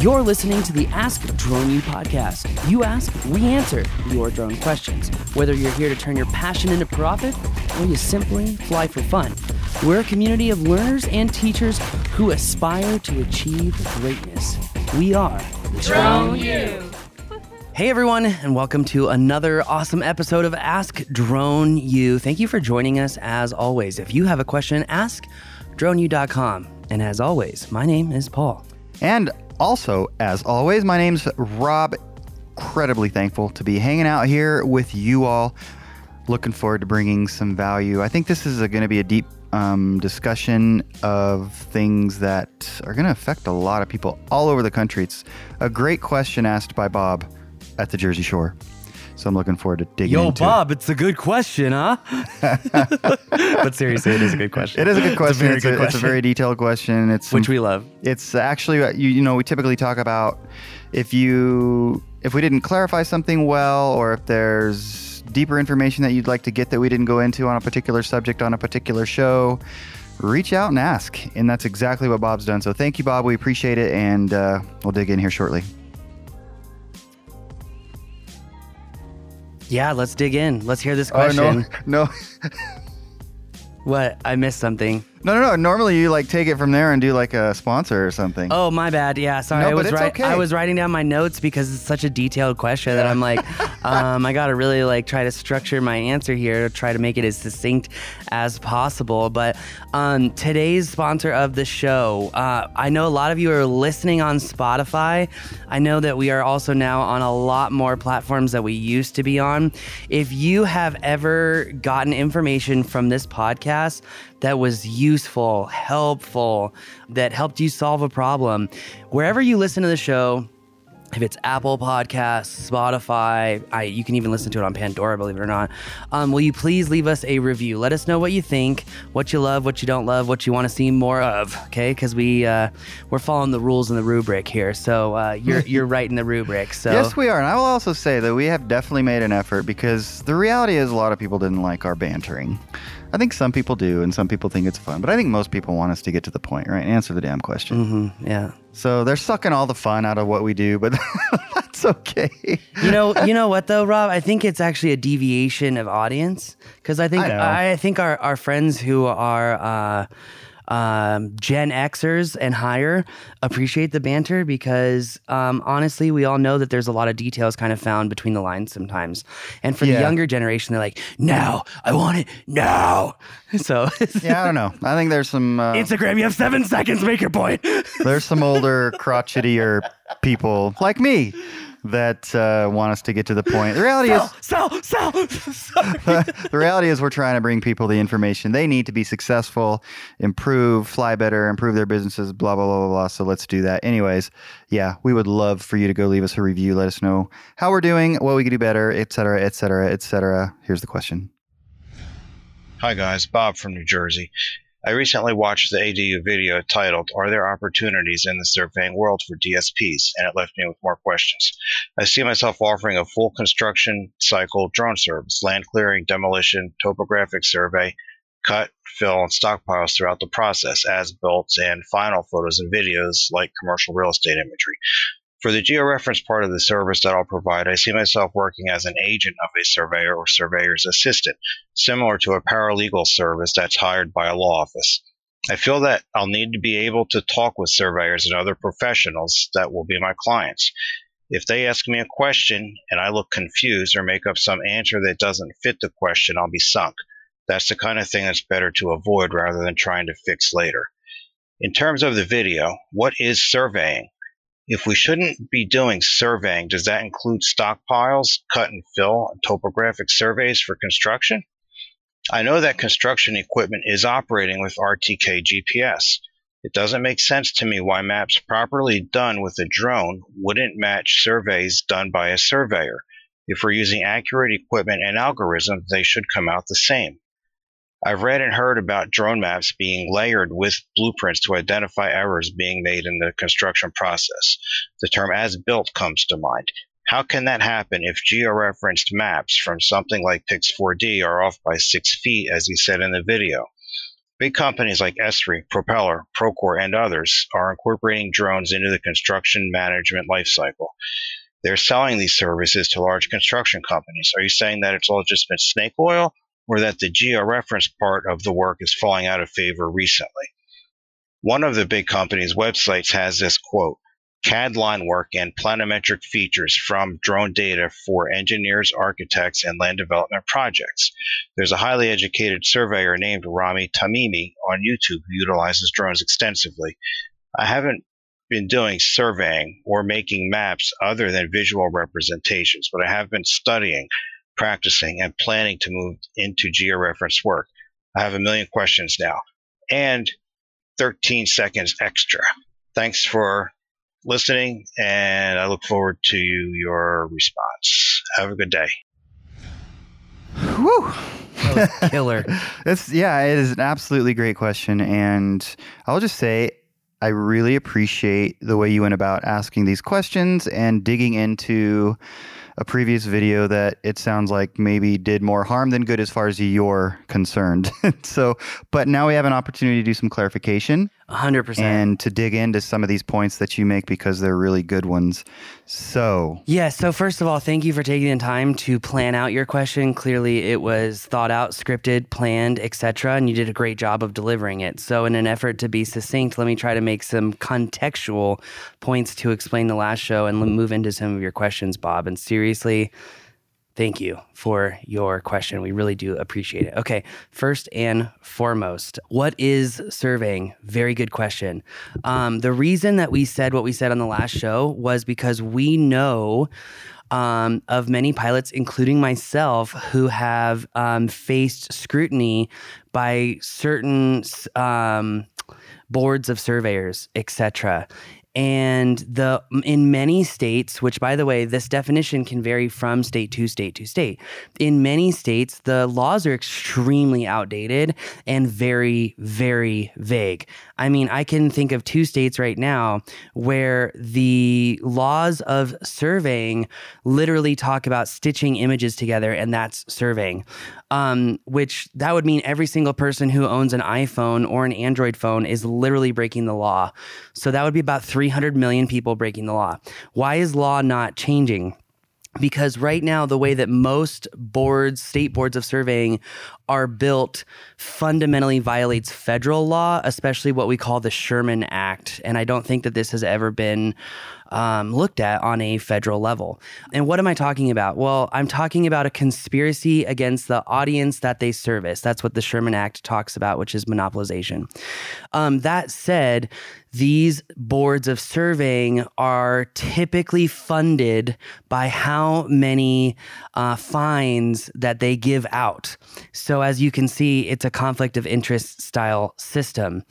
You're listening to the Ask Drone U podcast. You ask, we answer your drone questions. Whether you're here to turn your passion into profit or you simply fly for fun, we're a community of learners and teachers who aspire to achieve greatness. We are Drone U. Hey everyone, and welcome to another awesome episode of Ask Drone U. Thank you for joining us as always. If you have a question, ask droneu.com. And as always, my name is Paul. And also, as always, my name's Rob. Incredibly thankful to be hanging out here with you all. Looking forward to bringing some value. I think this is going to be a deep um, discussion of things that are going to affect a lot of people all over the country. It's a great question asked by Bob at the Jersey Shore. So I'm looking forward to digging Yo, into Bob, it's a good question, huh? but seriously, it is a good question. it. Is a good question. very It's a, it's a very detailed question. It's some Which we love. it's actually uh, you, you know we typically talk about if you if we didn't clarify something well or if there's deeper information that you'd like to get that we didn't go into on a particular subject on a particular show reach out and ask and that's exactly what bob's done so thank you bob we appreciate it and uh, we'll dig in here shortly Yeah, let's dig in. Let's hear this question. oh no no What? I missed something. No no no normally you like take it from there and do like a sponsor or something Oh, my bad. Yeah, sorry. No, I but was it's right. okay. I was writing down my notes because it's such a detailed question that I'm like, um, I gotta really like try to structure my answer here to try to make it as succinct as possible. But um, today's sponsor of the show, uh, I know a lot of you are listening on Spotify. I know that we are also now on a lot more platforms that we used to be on. If you have ever gotten information from this podcast that was useful, helpful, that helped you solve a problem, wherever you listen to the show, if it's Apple Podcasts, Spotify, I, you can even listen to it on Pandora, believe it or not. Um, will you please leave us a review? Let us know what you think, what you love, what you don't love, what you want to see more of. Okay, because we uh, we're following the rules and the rubric here. So uh, you're you're writing the rubric. So Yes, we are. And I will also say that we have definitely made an effort because the reality is a lot of people didn't like our bantering. I think some people do, and some people think it's fun. But I think most people want us to get to the point, right? Answer the damn question. Mhm, yeah. So they're sucking all the fun out of what we do, but that's okay. you know, you know what though, Rob? I think it's actually a deviation of audience because I think I. I, think our, our friends who are uh, um, Gen Xers and higher appreciate the banter because um, honestly, we all know that there's a lot of details kind of found between the lines sometimes. And for the younger generation, they're like, "No, I want it now." So Yeah, I don't know. I think there's some uh, Instagram, you have seven seconds. Make your point. there's some older, crotchetier people like me that uh, want us to get to the point. The reality is, sell, sell, sell. the reality is we're trying to bring people the information they need to be successful, improve, fly better, improve their businesses, blah, blah, blah, blah, blah. So let's do that. Anyways, yeah, we would love for you to go leave us a review. Let us know how we're doing, what we could do better, etc., etc., et cetera, et cetera. Here's the question. Hi guys, Bob from New Jersey. I recently watched the ADU video titled Are There Opportunities in the Surveying World for DSPs? and it left me with more questions. I see myself offering a full construction cycle drone service, land clearing, demolition, topographic survey, cut, fill, and stockpiles throughout the process, as built, and final photos and videos like commercial real estate imagery. For the georeference part of the service that I'll provide, I see myself working as an agent of a surveyor or surveyor's assistant similar to a paralegal service that's hired by a law office. I feel that I'll need to be able to talk with surveyors and other professionals that will be my clients. If they ask me a question and I look confused or make up some answer that doesn't fit the question, I'll be sunk. That's the kind of thing that's better to avoid rather than trying to fix later. In terms of the video, what is surveying? If we shouldn't be doing surveying, does that include stockpiles, cut and fill, and topographic surveys for construction? I know that construction equipment is operating with RTK GPS. It doesn't make sense to me why maps properly done with a drone wouldn't match surveys done by a surveyor. If we're using accurate equipment and algorithms, they should come out the same. I've read and heard about drone maps being layered with blueprints to identify errors being made in the construction process. The term as built comes to mind. How can that happen if georeferenced maps from something like Pix4D are off by six feet, as you said in the video? Big companies like Esri, Propeller, Procore, and others are incorporating drones into the construction management lifecycle. They're selling these services to large construction companies. Are you saying that it's all just been snake oil, or that the georeference part of the work is falling out of favor recently? One of the big companies' websites has this quote CAD line work and planimetric features from drone data for engineers, architects, and land development projects. There's a highly educated surveyor named Rami Tamimi on YouTube who utilizes drones extensively. I haven't been doing surveying or making maps other than visual representations, but I have been studying, practicing, and planning to move into georeference work. I have a million questions now and 13 seconds extra. Thanks for listening, and I look forward to your response. Have a good day. Whew. That was killer. That's yeah, it is an absolutely great question, and I'll just say I really appreciate the way you went about asking these questions and digging into a previous video that it sounds like maybe did more harm than good as far as you're concerned. so, but now we have an opportunity to do some clarification 100%. and to dig into some of these points that you make because they're really good ones. So, Yeah, so first of all, thank you for taking the time to plan out your question. Clearly it was thought out, scripted, planned, etc., and you did a great job of delivering it. So in an effort to be succinct, let me try to make some contextual points to explain the last show and move into some of your questions, Bob. And seriously, Thank you for your question. We really do appreciate it. Okay, first and foremost, what is surveying? Very good question. Um, the reason that we said what we said on the last show was because we know um, of many pilots, including myself, who have um, faced scrutiny by certain um, boards of surveyors, etc. And the in many states, which by the way, this definition can vary from state to state to state. In many states, the laws are extremely outdated and very, very vague. I mean, I can think of two states right now where the laws of surveying literally talk about stitching images together, and that's surveying. Um, which that would mean every single person who owns an iPhone or an Android phone is literally breaking the law. So that would be about 300 million people breaking the law. Why is law not changing? Because right now the way that most boards state boards of surveying are built fundamentally violates federal law especially what we call the sherman act. And i don't think that this has ever been um, looked at on a federal level. And what am i talking about? Well i'm talking about a conspiracy against the audience that they service. That's what the sherman act talks about which is monopolization. Um, that said these boards of surveying are typically funded by how many uh, fines that they give out. So, as you can see, it's a conflict of interest style system.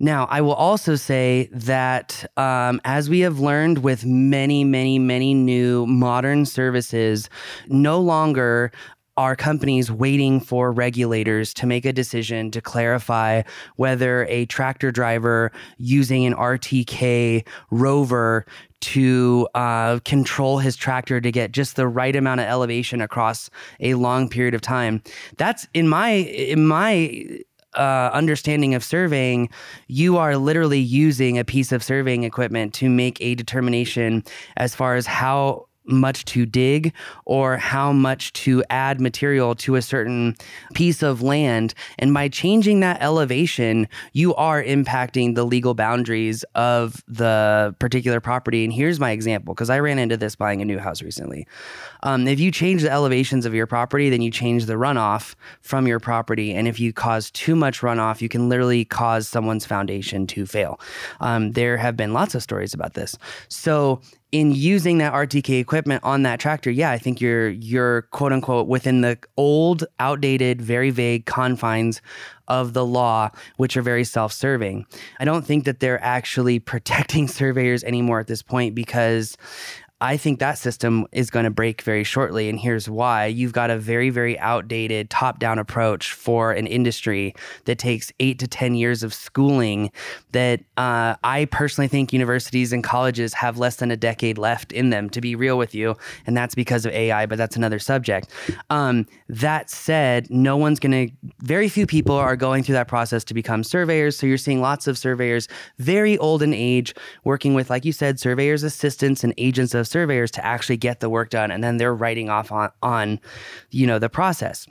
Now, I will also say that um, as we have learned with many, many, many new modern services, no longer are companies waiting for regulators to make a decision to clarify whether a tractor driver using an RTK rover to uh, control his tractor to get just the right amount of elevation across a long period of time? That's in my in my uh, understanding of surveying, you are literally using a piece of surveying equipment to make a determination as far as how much to dig or how much to add material to a certain piece of land. And by changing that elevation, you are impacting the legal boundaries of the particular property. And here's my example because I ran into this buying a new house recently. Um, if you change the elevations of your property, then you change the runoff from your property. And if you cause too much runoff, you can literally cause someone's foundation to fail. Um, there have been lots of stories about this. So in using that RTK equipment on that tractor, yeah, I think you're you're quote unquote within the old, outdated, very vague confines of the law, which are very self-serving. I don't think that they're actually protecting surveyors anymore at this point because I think that system is going to break very shortly. And here's why you've got a very, very outdated top down approach for an industry that takes eight to 10 years of schooling. That uh, I personally think universities and colleges have less than a decade left in them, to be real with you. And that's because of AI, but that's another subject. Um, that said, no one's going to, very few people are going through that process to become surveyors. So you're seeing lots of surveyors, very old in age, working with, like you said, surveyors' assistants and agents of surveyors to actually get the work done. And then they're writing off on, on you know, the process.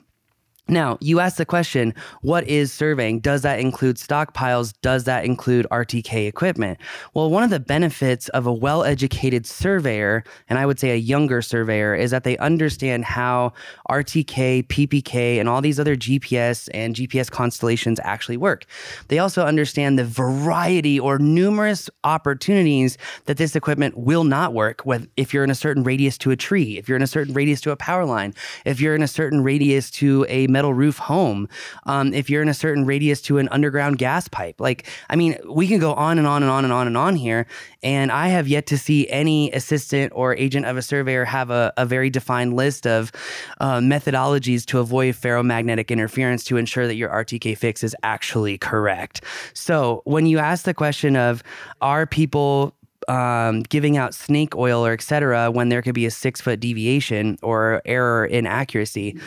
Now, you asked the question, what is surveying? Does that include stockpiles? Does that include RTK equipment? Well, one of the benefits of a well educated surveyor, and I would say a younger surveyor, is that they understand how RTK, PPK, and all these other GPS and GPS constellations actually work. They also understand the variety or numerous opportunities that this equipment will not work with if you're in a certain radius to a tree, if you're in a certain radius to a power line, if you're in a certain radius to a metal roof home, um, if you're in a certain radius to an underground gas pipe. Like, I mean, we can go on and on and on and on and on here. And I have yet to see any assistant or agent of a surveyor have a, a very defined list of uh, methodologies to avoid ferromagnetic interference to ensure that your RTK fix is actually correct. So when you ask the question of are people um, giving out snake oil or et cetera when there could be a six foot deviation or error in accuracy.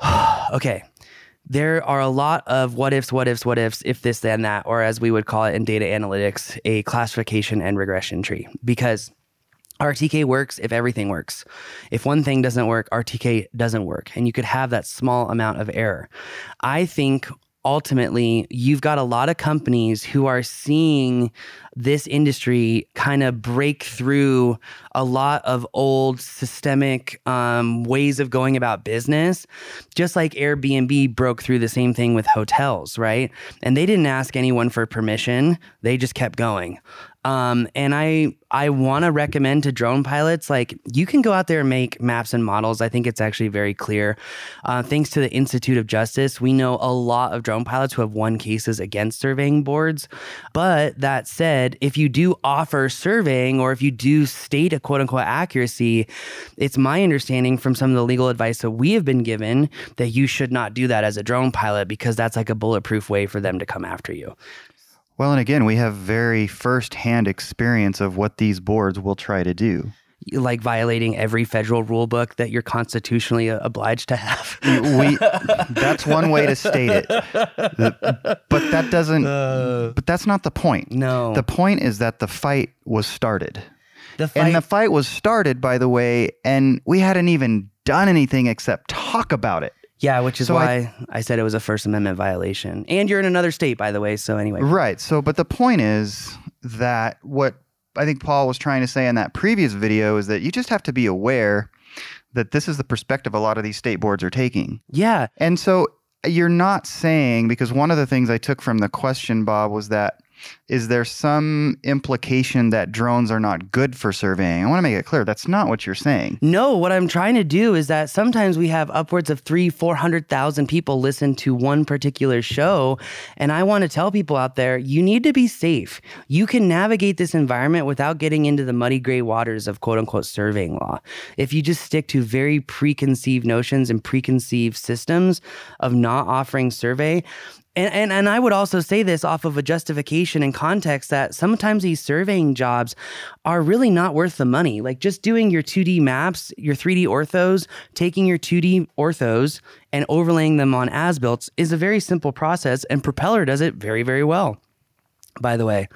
okay. There are a lot of what ifs, what ifs, what ifs, if this, then that, or as we would call it in data analytics, a classification and regression tree. Because RTK works if everything works. If one thing doesn't work, RTK doesn't work. And you could have that small amount of error. I think ultimately you've got a lot of companies who are seeing this industry kind of break through a lot of old systemic um, ways of going about business, just like Airbnb broke through the same thing with hotels, right? And they didn't ask anyone for permission, they just kept going. Um, and I I want to recommend to drone pilots like you can go out there and make maps and models. I think it's actually very clear. Uh, thanks to the Institute of Justice, we know a lot of drone pilots who have won cases against surveying boards. But that said, if you do offer surveying or if you do state a quote unquote accuracy, it's my understanding from some of the legal advice that we have been given that you should not do that as a drone pilot because that's like a bulletproof way for them to come after you. Well, and again, we have very firsthand experience of what these boards will try to do. Like violating every federal rule book that you're constitutionally uh, obliged to have. we, that's one way to state it. But that doesn't, uh, but that's not the point. No. The point is that the fight was started. The fight, and the fight was started, by the way, and we hadn't even done anything except talk about it. Yeah, which is so why I, I, said it was a First Amendment violation. And you're in another state, by the way. So, anyway. Right. So, but the point is that what I think Paul was trying to say in that previous video is that you just have to be aware that this is the perspective a lot of these state boards are taking. Yeah. And so you're not saying, because one of the things I took from the question, Bob, was that is there some implication that drones are not good for surveying? I want to make it clear that's not what you're saying. No, what I'm trying to do is that sometimes we have upwards of three, four hundred thousand people listen to one particular show, and I want to tell people out there you need to be safe. You can navigate this environment without getting into the muddy gray waters of quote unquote surveying law. If you just stick to very preconceived notions and preconceived systems of not offering survey, and, and and I would also say this off of a justification and context that sometimes these surveying jobs are really not worth the money. Like just doing your 2D maps, your 3D orthos, taking your 2D orthos and overlaying them on as built is a very simple process, and Propeller does it very very well. By the way,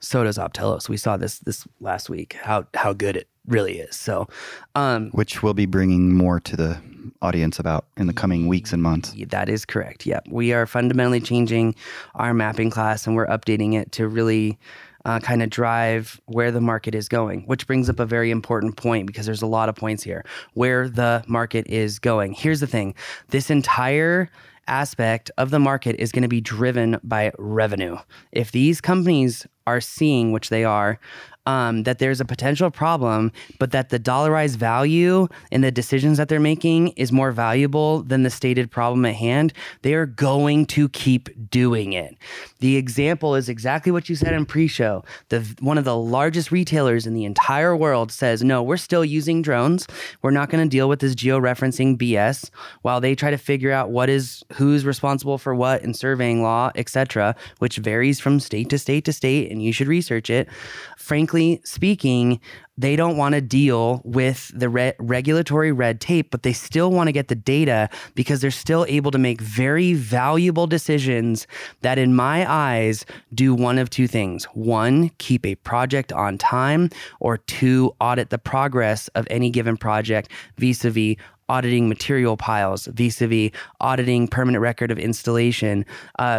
so does Optelos. We saw this this last week how how good it really is. So, um, which we'll be bringing more to the audience about in the coming weeks and months. That is correct. Yep. We are fundamentally changing our mapping class and we're updating it to really uh, kind of drive where the market is going, which brings up a very important point because there's a lot of points here where the market is going. Here's the thing this entire aspect of the market is going to be driven by revenue. If these companies are seeing, which they are, um, that there's a potential problem, but that the dollarized value in the decisions that they're making is more valuable than the stated problem at hand, they are going to keep doing it. The example is exactly what you said in pre-show. The one of the largest retailers in the entire world says, "No, we're still using drones. We're not going to deal with this georeferencing BS." While they try to figure out what is who's responsible for what in surveying law, etc., which varies from state to state to state, and you should research it. Frankly speaking, they don't want to deal with the re- regulatory red tape, but they still want to get the data because they're still able to make very valuable decisions that, in my eyes, do one of two things. One, keep a project on time, or two, audit the progress of any given project vis a vis auditing material piles, vis a vis auditing permanent record of installation,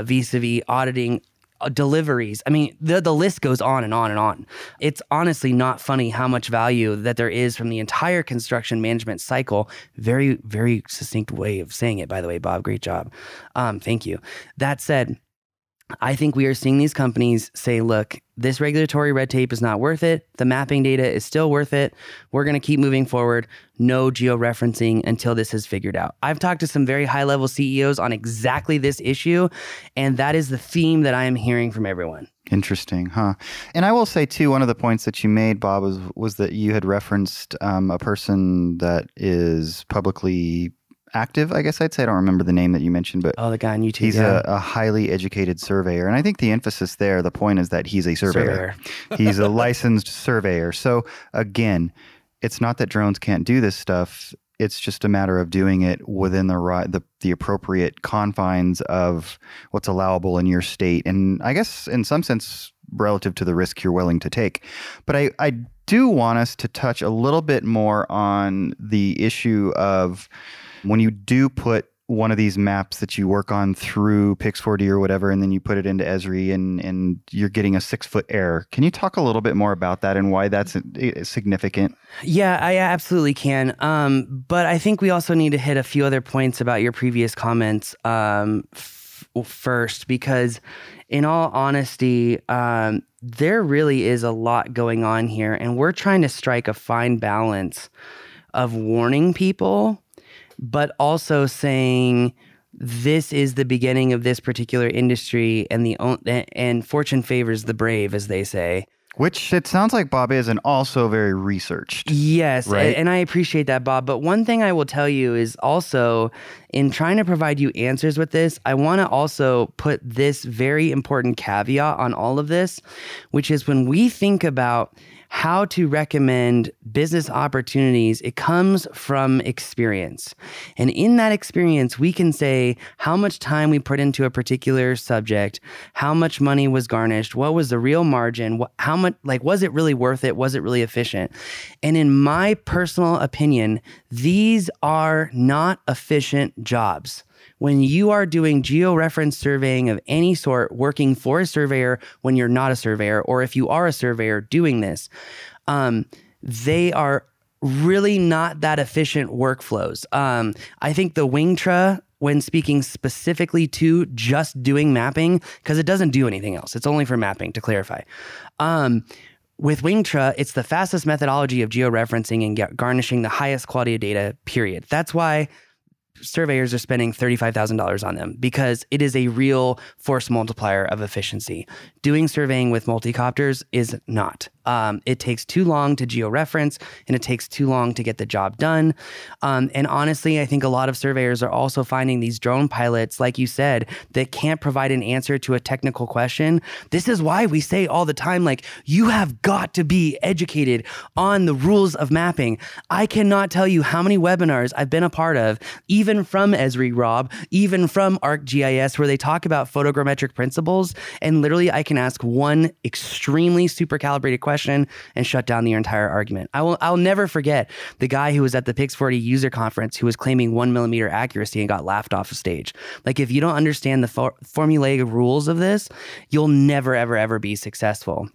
vis a vis auditing uh, deliveries. I mean, the the list goes on and on and on. It's honestly not funny how much value that there is from the entire construction management cycle. Very very succinct way of saying it, by the way, Bob. Great job. Um, thank you. That said. I think we are seeing these companies say, look, this regulatory red tape is not worth it. The mapping data is still worth it. We're going to keep moving forward. No georeferencing until this is figured out. I've talked to some very high level CEOs on exactly this issue, and that is the theme that I am hearing from everyone. Interesting, huh? And I will say too, one of the points that you made, Bob, was was that you had referenced um, a person that is publicly active, I guess I'd say. I don't remember the name that you mentioned, but oh, the guy on YouTube. He's yeah. a, a, highly educated surveyor, and I think the emphasis there, the point is that he's a surveyor. surveyor. he's a licensed surveyor. So again, it's not that drones can't do this stuff. It's just a matter of doing it within the right, the, the appropriate confines of what's allowable in your state, and I guess in some sense relative to the risk you're willing to take. But I, I do want us to touch a little bit more on the issue of when you do put one of these maps that you work on through Pix4D or whatever, and then you put it into Esri and, and you're getting a six foot error. Can you talk a little bit more about that and why that's significant? Yeah, I absolutely can. Um, but I think we also need to hit a few other points about your previous comments um, f- first, because in all honesty, um, there really is a lot going on here, and we're trying to strike a fine balance of warning people but also saying this is the beginning of this particular industry and the and fortune favors the brave as they say which it sounds like Bob is and also very researched. Yes, right? and I appreciate that, Bob. But one thing I will tell you is also in trying to provide you answers with this, I want to also put this very important caveat on all of this, which is when we think about how to recommend business opportunities, it comes from experience. And in that experience, we can say how much time we put into a particular subject, how much money was garnished, what was the real margin, how much, like, was it really worth it? Was it really efficient? And in my personal opinion, these are not efficient jobs when you are doing georeference surveying of any sort, working for a surveyor when you're not a surveyor, or if you are a surveyor doing this, um, they are really not that efficient workflows. Um, I think the Wingtra, when speaking specifically to just doing mapping, because it doesn't do anything else, it's only for mapping, to clarify. Um, with Wingtra, it's the fastest methodology of georeferencing and garnishing the highest quality of data, period. That's why surveyors are spending $35,000 on them because it is a real force multiplier of efficiency. Doing surveying with multicopters is not. Um, it takes too long to georeference and it takes too long to get the job done. Um, and honestly, I think a lot of surveyors are also finding these drone pilots, like you said, that can't provide an answer to a technical question. This is why we say all the time, like, you have got to be educated on the rules of mapping. I cannot tell you how many webinars I've been a part of, even from Esri Rob, even from ArcGIS, where they talk about photogrammetric principles. And literally, I can ask one extremely super calibrated question and shut down the entire argument. I will I'll never forget the guy who was at the Pix4D user conference who was claiming one millimeter accuracy and got laughed off the stage. Like if you don't understand the for- formulaic rules of this, you'll never ever ever be successful.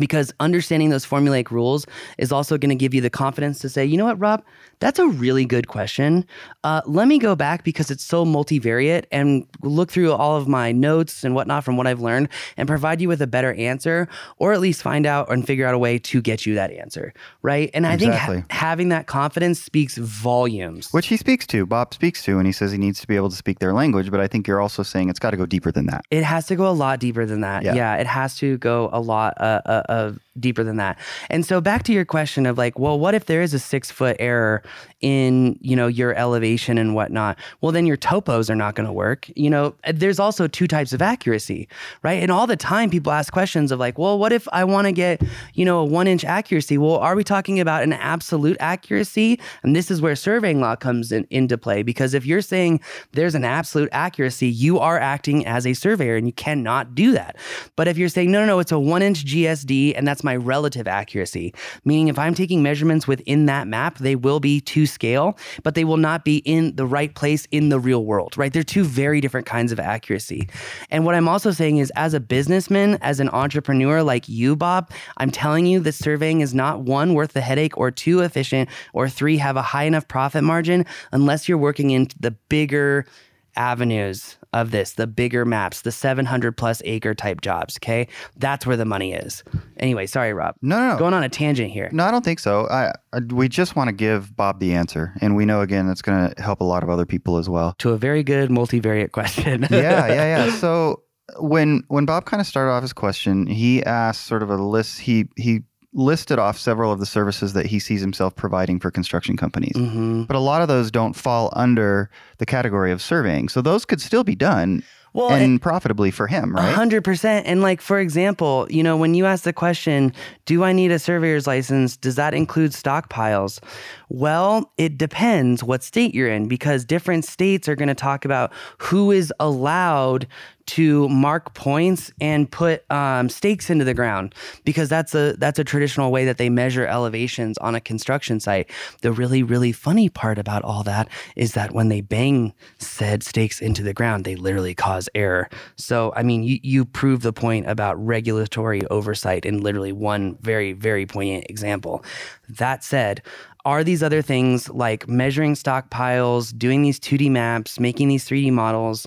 because understanding those formulaic rules is also going to give you the confidence to say, you know what, Rob, that's a really good question. Uh, let me go back because it's so multivariate and look through all of my notes and whatnot from what I've learned and provide you with a better answer, or at least find out and figure out a way to get you that answer, right? And I Exactly. think ha- having that confidence speaks volumes. Which he speaks to, Bob speaks to, and he says he needs to be able to speak their language. But I think you're also saying it's got to go deeper than that. It has to go a lot deeper than that. Yeah. Yeah, it has to go a lot uh, uh, uh, deeper than that. And so back to your question of like, well, what if there is a six foot error in you know your elevation and whatnot? Well, then your topos are not going to work. You know, there's also two types of accuracy, right? And all the time people ask questions of like, well, what if I want to get you know a one inch accuracy? Well, are we talking about an absolute accuracy? And this is where surveying law comes in, into play because if you're saying there's an absolute accuracy, you are acting as a surveyor and you cannot do that. But if you're saying, no, no, no, it's a one inch GSD and that's my relative accuracy, meaning if I'm taking measurements within that map, they will be to scale, but they will not be in the right place in the real world, right? They're two very different kinds of accuracy. And what I'm also saying is, as a businessman, as an entrepreneur like you, Bob, I'm telling you that surveying is not one, worth the headache, or two, efficient, or three, have a high enough profit margin unless you're working in the bigger avenues of this, the bigger maps, the 700 plus acre type jobs. Okay. That's where the money is. Anyway, sorry, Rob. No, no, no. Going on a tangent here. No, I don't think so. I, I we just want to give Bob the answer, and we know again it's going to help a lot of other people as well. To a very good multivariate question. yeah, yeah, yeah. So when when Bob kind of started off his question, he asked sort of a list. He he listed off several of the services that he sees himself providing for construction companies. hmm But a lot of those don't fall under the category of surveying. So those could still be done Well, and profitably for him, right? hundred percent. And like for example, you know, when you ask the question, "Do I need a surveyor's license?" Does that include stockpiles? Well, it depends what state you're in because different states are going to talk about who is allowed to mark points and put um, stakes into the ground because that's a that's a traditional way that they measure elevations on a construction site. The really really funny part about all that is that when they bang said stakes into the ground, they literally cause error. So I mean, you you prove the point about regulatory oversight in literally one very very poignant example. That said. Are these other things like measuring stockpiles, doing these 2D maps, making these 3D models,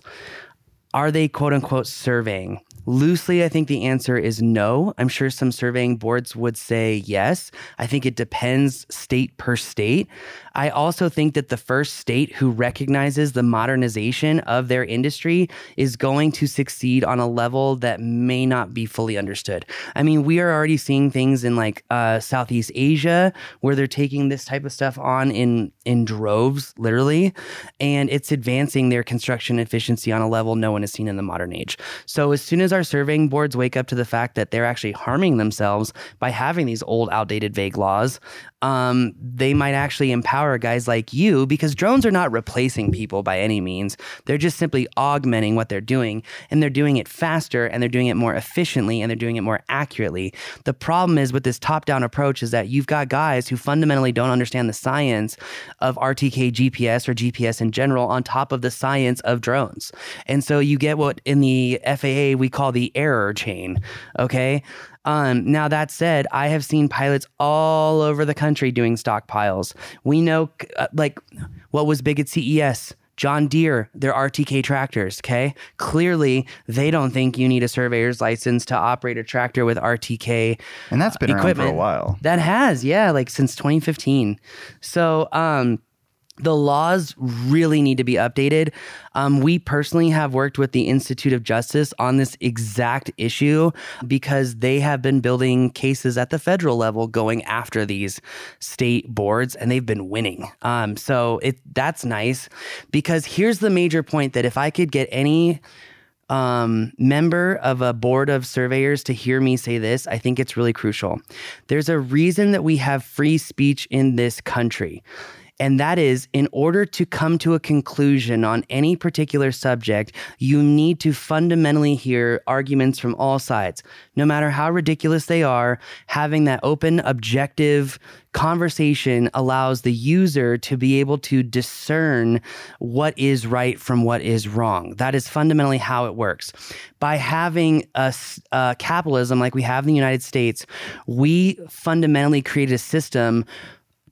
are they quote unquote surveying? Loosely, I think the answer is no. I'm sure some surveying boards would say yes. I think it depends state per state. I also think that the first state who recognizes the modernization of their industry is going to succeed on a level that may not be fully understood. I mean, we are already seeing things in like uh, Southeast Asia where they're taking this type of stuff on in in droves, literally, and it's advancing their construction efficiency on a level no one has seen in the modern age. So as soon as our surveying boards wake up to the fact that they're actually harming themselves by having these old, outdated, vague laws, um, they might actually empower guys like you because drones are not replacing people by any means. They're just simply augmenting what they're doing, and they're doing it faster, and they're doing it more efficiently, and they're doing it more accurately. The problem is with this top-down approach is that you've got guys who fundamentally don't understand the science of RTK GPS or GPS in general on top of the science of drones, and so you get what in the FAA we call the error chain. Okay. Um, now that said, I have seen pilots all over the country doing stockpiles. We know, uh, like, what was big at CES. John Deere, their RTK tractors, okay? Clearly, they don't think you need a surveyor's license to operate a tractor with RTK And that's been around for a while. That has, yeah, like since 2015. So, um, the laws really need to be updated. Um, we personally have worked with the Institute of Justice on this exact issue because they have been building cases at the federal level going after these state boards and they've been winning. Um, so it that's nice because here's the major point that if I could get any um, member of a board of surveyors to hear me say this, I think it's really crucial. There's a reason that we have free speech in this country. And that is in order to come to a conclusion on any particular subject, you need to fundamentally hear arguments from all sides. No matter how ridiculous they are, having that open, objective conversation allows the user to be able to discern what is right from what is wrong. That is fundamentally how it works. By having a, a capitalism like we have in the United States, we fundamentally created a system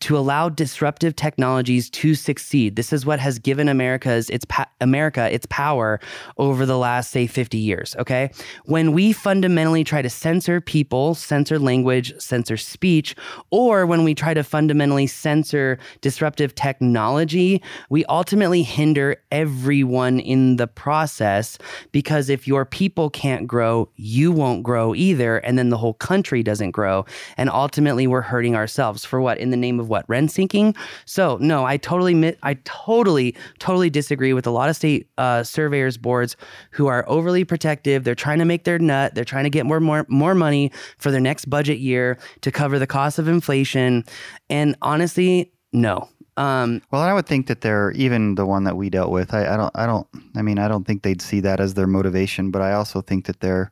to allow disruptive technologies to succeed. This is what has given America's its pa- America its power over the last say 50 years, okay? When we fundamentally try to censor people, censor language, censor speech, or when we try to fundamentally censor disruptive technology, we ultimately hinder everyone in the process because if your people can't grow, you won't grow either and then the whole country doesn't grow and ultimately we're hurting ourselves for what in the name of what rent seeking. So no, I totally I totally totally disagree with a lot of state uh, surveyors boards who are overly protective. They're trying to make their nut. They're trying to get more more more money for their next budget year to cover the cost of inflation. And honestly, no. Um, well, I would think that they're even the one that we dealt with. I, I don't. I don't. I mean, I don't think they'd see that as their motivation. But I also think that they're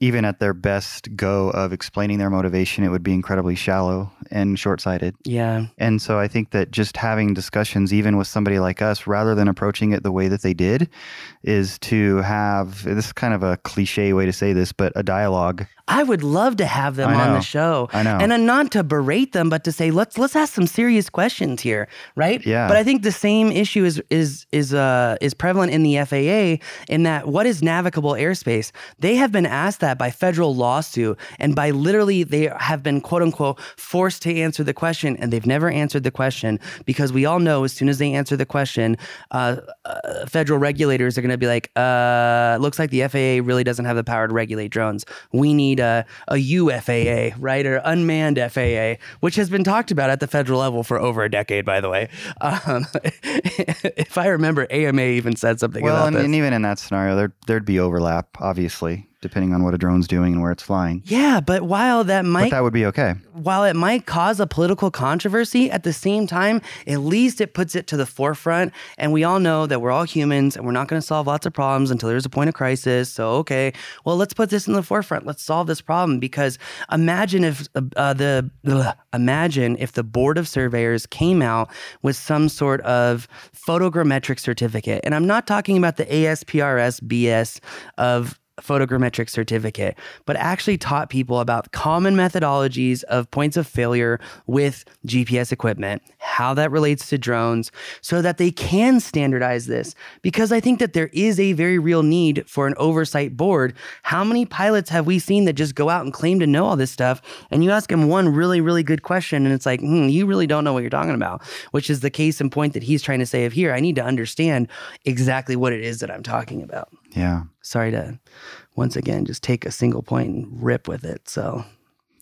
even at their best go of explaining their motivation, it would be incredibly shallow and short sighted. Yeah. And so I think that just having discussions, even with somebody like us, rather than approaching it the way that they did, is to have this is kind of a cliche way to say this, but a dialogue I would love to have them on the show. I know. And not to berate them, but to say let's let's ask some serious questions here, right? Yeah. But I think the same issue is is is uh is prevalent in the FAA in that what is navigable airspace? They have been asked that by federal lawsuit and by literally they have been quote unquote forced to answer the question and they've never answered the question because we all know as soon as they answer the question, uh, uh, federal regulators are going to be like, uh, looks like the FAA really doesn't have the power to regulate drones. We need need a, a UFAA, right, or unmanned FAA, which has been talked about at the federal level for over a decade, by the way. Um, if I remember, AMA even said something well, about and, this. and even in that scenario, there, there'd be overlap, obviously depending on what a drone's doing and where it's flying. Yeah, but while that might but that would be okay. While it might cause a political controversy, at the same time, at least it puts it to the forefront. And we all know that we're all humans and we're not going to solve lots of problems until there's a point of crisis. So okay, well let's put this in the forefront. Let's solve this problem because imagine if uh, the ugh, imagine if the board of surveyors came out with some sort of photogrammetric certificate, and I'm not talking about the ASPRS BS of photogrammetric certificate, but actually taught people about common methodologies of points of failure with GPS equipment, how that relates to drones, so that they can standardize this. Because I think that there is a very real need for an oversight board. How many pilots have we seen that just go out and claim to know all this stuff? And you ask them one really, really good question, and it's like, hmm, you really don't know what you're talking about, which is the case in point that he's trying to say of here. I need to understand exactly what it is that I'm talking about. Yeah. Sorry to once again just take a single point and rip with it. So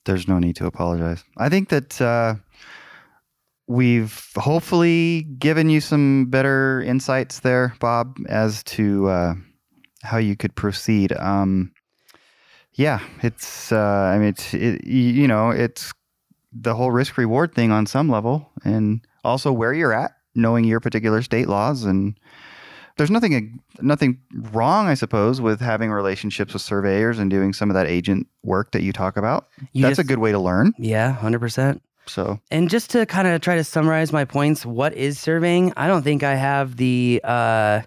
there's no need to apologize. I think that uh, we've hopefully given you some better insights there, Bob, as to uh, how you could proceed. Um, yeah, it's. Uh, I mean, it's. It, you know, it's the whole risk reward thing on some level, and also where you're at, knowing your particular state laws and there's nothing nothing wrong, I suppose, with having relationships with surveyors and doing some of that agent work that you talk about. You That's just, a good way to learn. Yeah, hundred percent. So, and just to kind of try to summarize my points, what is surveying? I don't think I have the. Uh,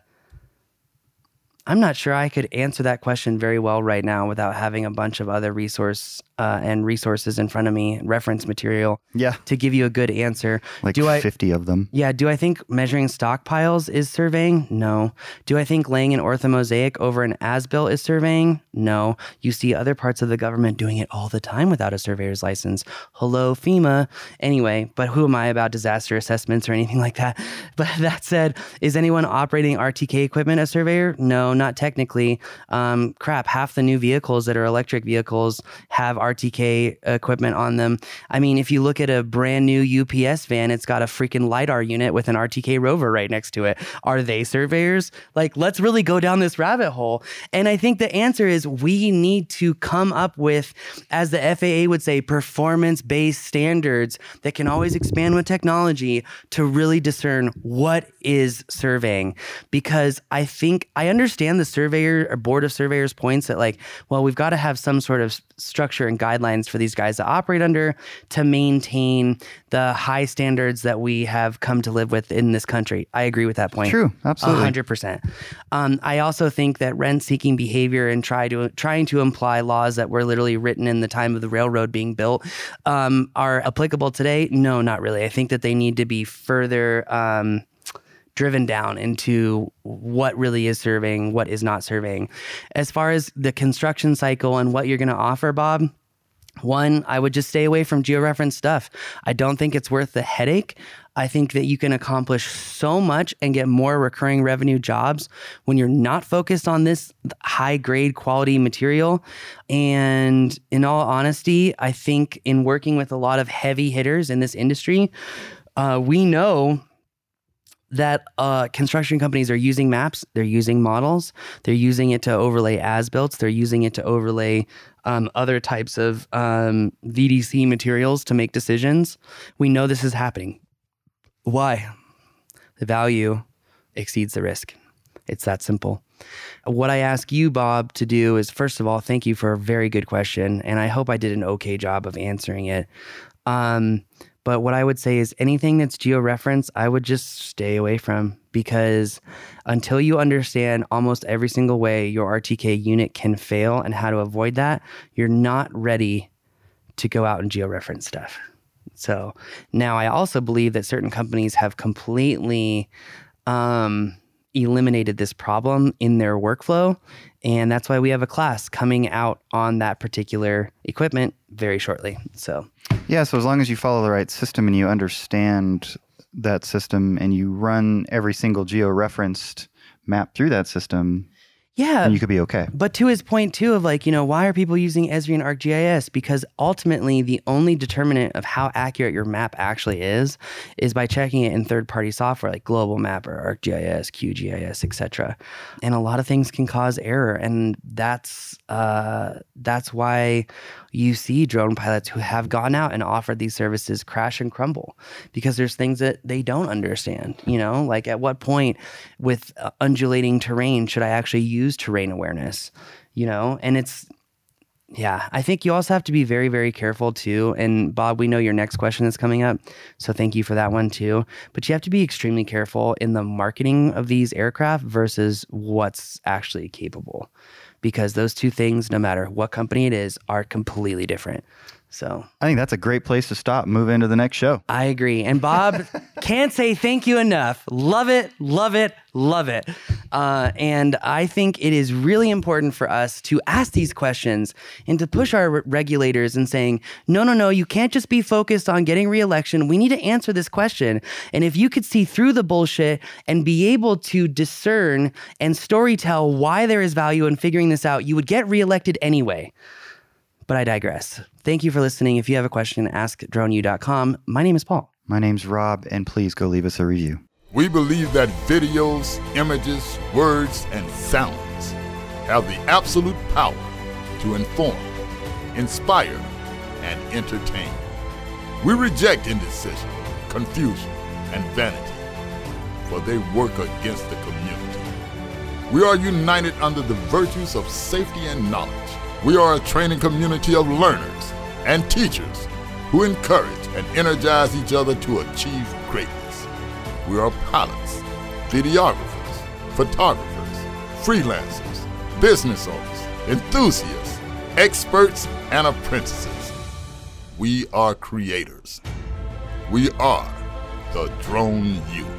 I'm not sure I could answer that question very well right now without having a bunch of other resource uh, and resources in front of me, reference material. Yeah. To give you a good answer. Like do 50 I, of them. Yeah. Do I think measuring stockpiles is surveying? No. Do I think laying an orthomosaic over an as built is surveying? No. You see other parts of the government doing it all the time without a surveyor's license. Hello, FEMA. Anyway, but who am I about disaster assessments or anything like that? But that said, is anyone operating RTK equipment a surveyor? No, not technically. Um, crap, half the new vehicles that are electric vehicles have RTK equipment on them. I mean, if you look at a brand new UPS van, it's got a freaking LiDAR unit with an RTK rover right next to it. Are they surveyors? Like, let's really go down this rabbit hole. And I think the answer is we need to come up with, as the FAA would say, performance based standards that can always expand with technology to really discern what is surveying. Because I think I understand the surveyor or board of surveyors points that, like, well, we've got to have some sort of structure and guidelines for these guys to operate under to maintain the high standards that we have come to live with in this country. I agree with that point. True, absolutely. 100%. Um, I also think that rent seeking behavior and try to trying to imply laws that were literally written in the time of the railroad being built um, are applicable today. No, not really. I think that they need to be further um, driven down into what really is surveying, what is not surveying. As far as the construction cycle and what you're going to offer, Bob, one, I would just stay away from georeference stuff. I don't think it's worth the headache. I think that you can accomplish so much and get more recurring revenue jobs when you're not focused on this high grade quality material. And in all honesty, I think in working with a lot of heavy hitters in this industry, uh, we know that uh, construction companies are using maps, they're using models, they're using it to overlay as built, they're using it to overlay um, other types of um, VDC materials to make decisions. We know this is happening. Why? The value exceeds the risk. It's that simple. What I ask you, Bob, to do is first of all, thank you for a very good question. And I hope I did an okay job of answering it. Um, but what I would say is anything that's georeference, I would just stay away from because until you understand almost every single way your RTK unit can fail and how to avoid that, you're not ready to go out and georeference stuff. So now I also believe that certain companies have completely um, eliminated this problem in their workflow. And that's why we have a class coming out on that particular equipment very shortly. So Yeah, so as long as you follow the right system and you understand that system and you run every single geo-referenced map through that system, yeah, then you could be okay. But to his point too of like, you know, why are people using Esri and ArcGIS? Because ultimately the only determinant of how accurate your map actually is is by checking it in third-party software like Global Mapper, ArcGIS, QGIS, etc. And a lot of things can cause error, and that's uh, that's why you see drone pilots who have gone out and offered these services crash and crumble because there's things that they don't understand. You know, like at what point with uh, undulating terrain should I actually use terrain awareness? You know, and it's yeah, I think you also have to be very, very careful too. And Bob, we know your next question is coming up. So thank you for that one too. But you have to be extremely careful in the marketing of these aircraft versus what's actually capable. Because those two things, no matter what company it is, are completely different. So I think that's a great place to stop. Move into the next show. I agree. And Bob can't say thank you enough. Love it, love it, love it. Uh, and I think it is really important for us to ask these questions and to push our re- regulators and saying, no, no, no, you can't just be focused on getting reelection. We need to answer this question. And if you could see through the bullshit and be able to discern and storytell why there is value in figuring this out, you would get reelected anyway. But I digress. Thank you for listening. If you have a question, ask droneu.com. My name is Paul. My name's Rob, and please go leave us a review. We believe that videos, images, words, and sounds have the absolute power to inform, inspire, and entertain. We reject indecision, confusion, and vanity, for they work against the community. We are united under the virtues of safety and knowledge. We are a training community of learners and teachers who encourage and energize each other to achieve greatness. We are pilots, videographers, photographers, freelancers, business owners, enthusiasts, experts, and apprentices. We are creators. We are the Drone U.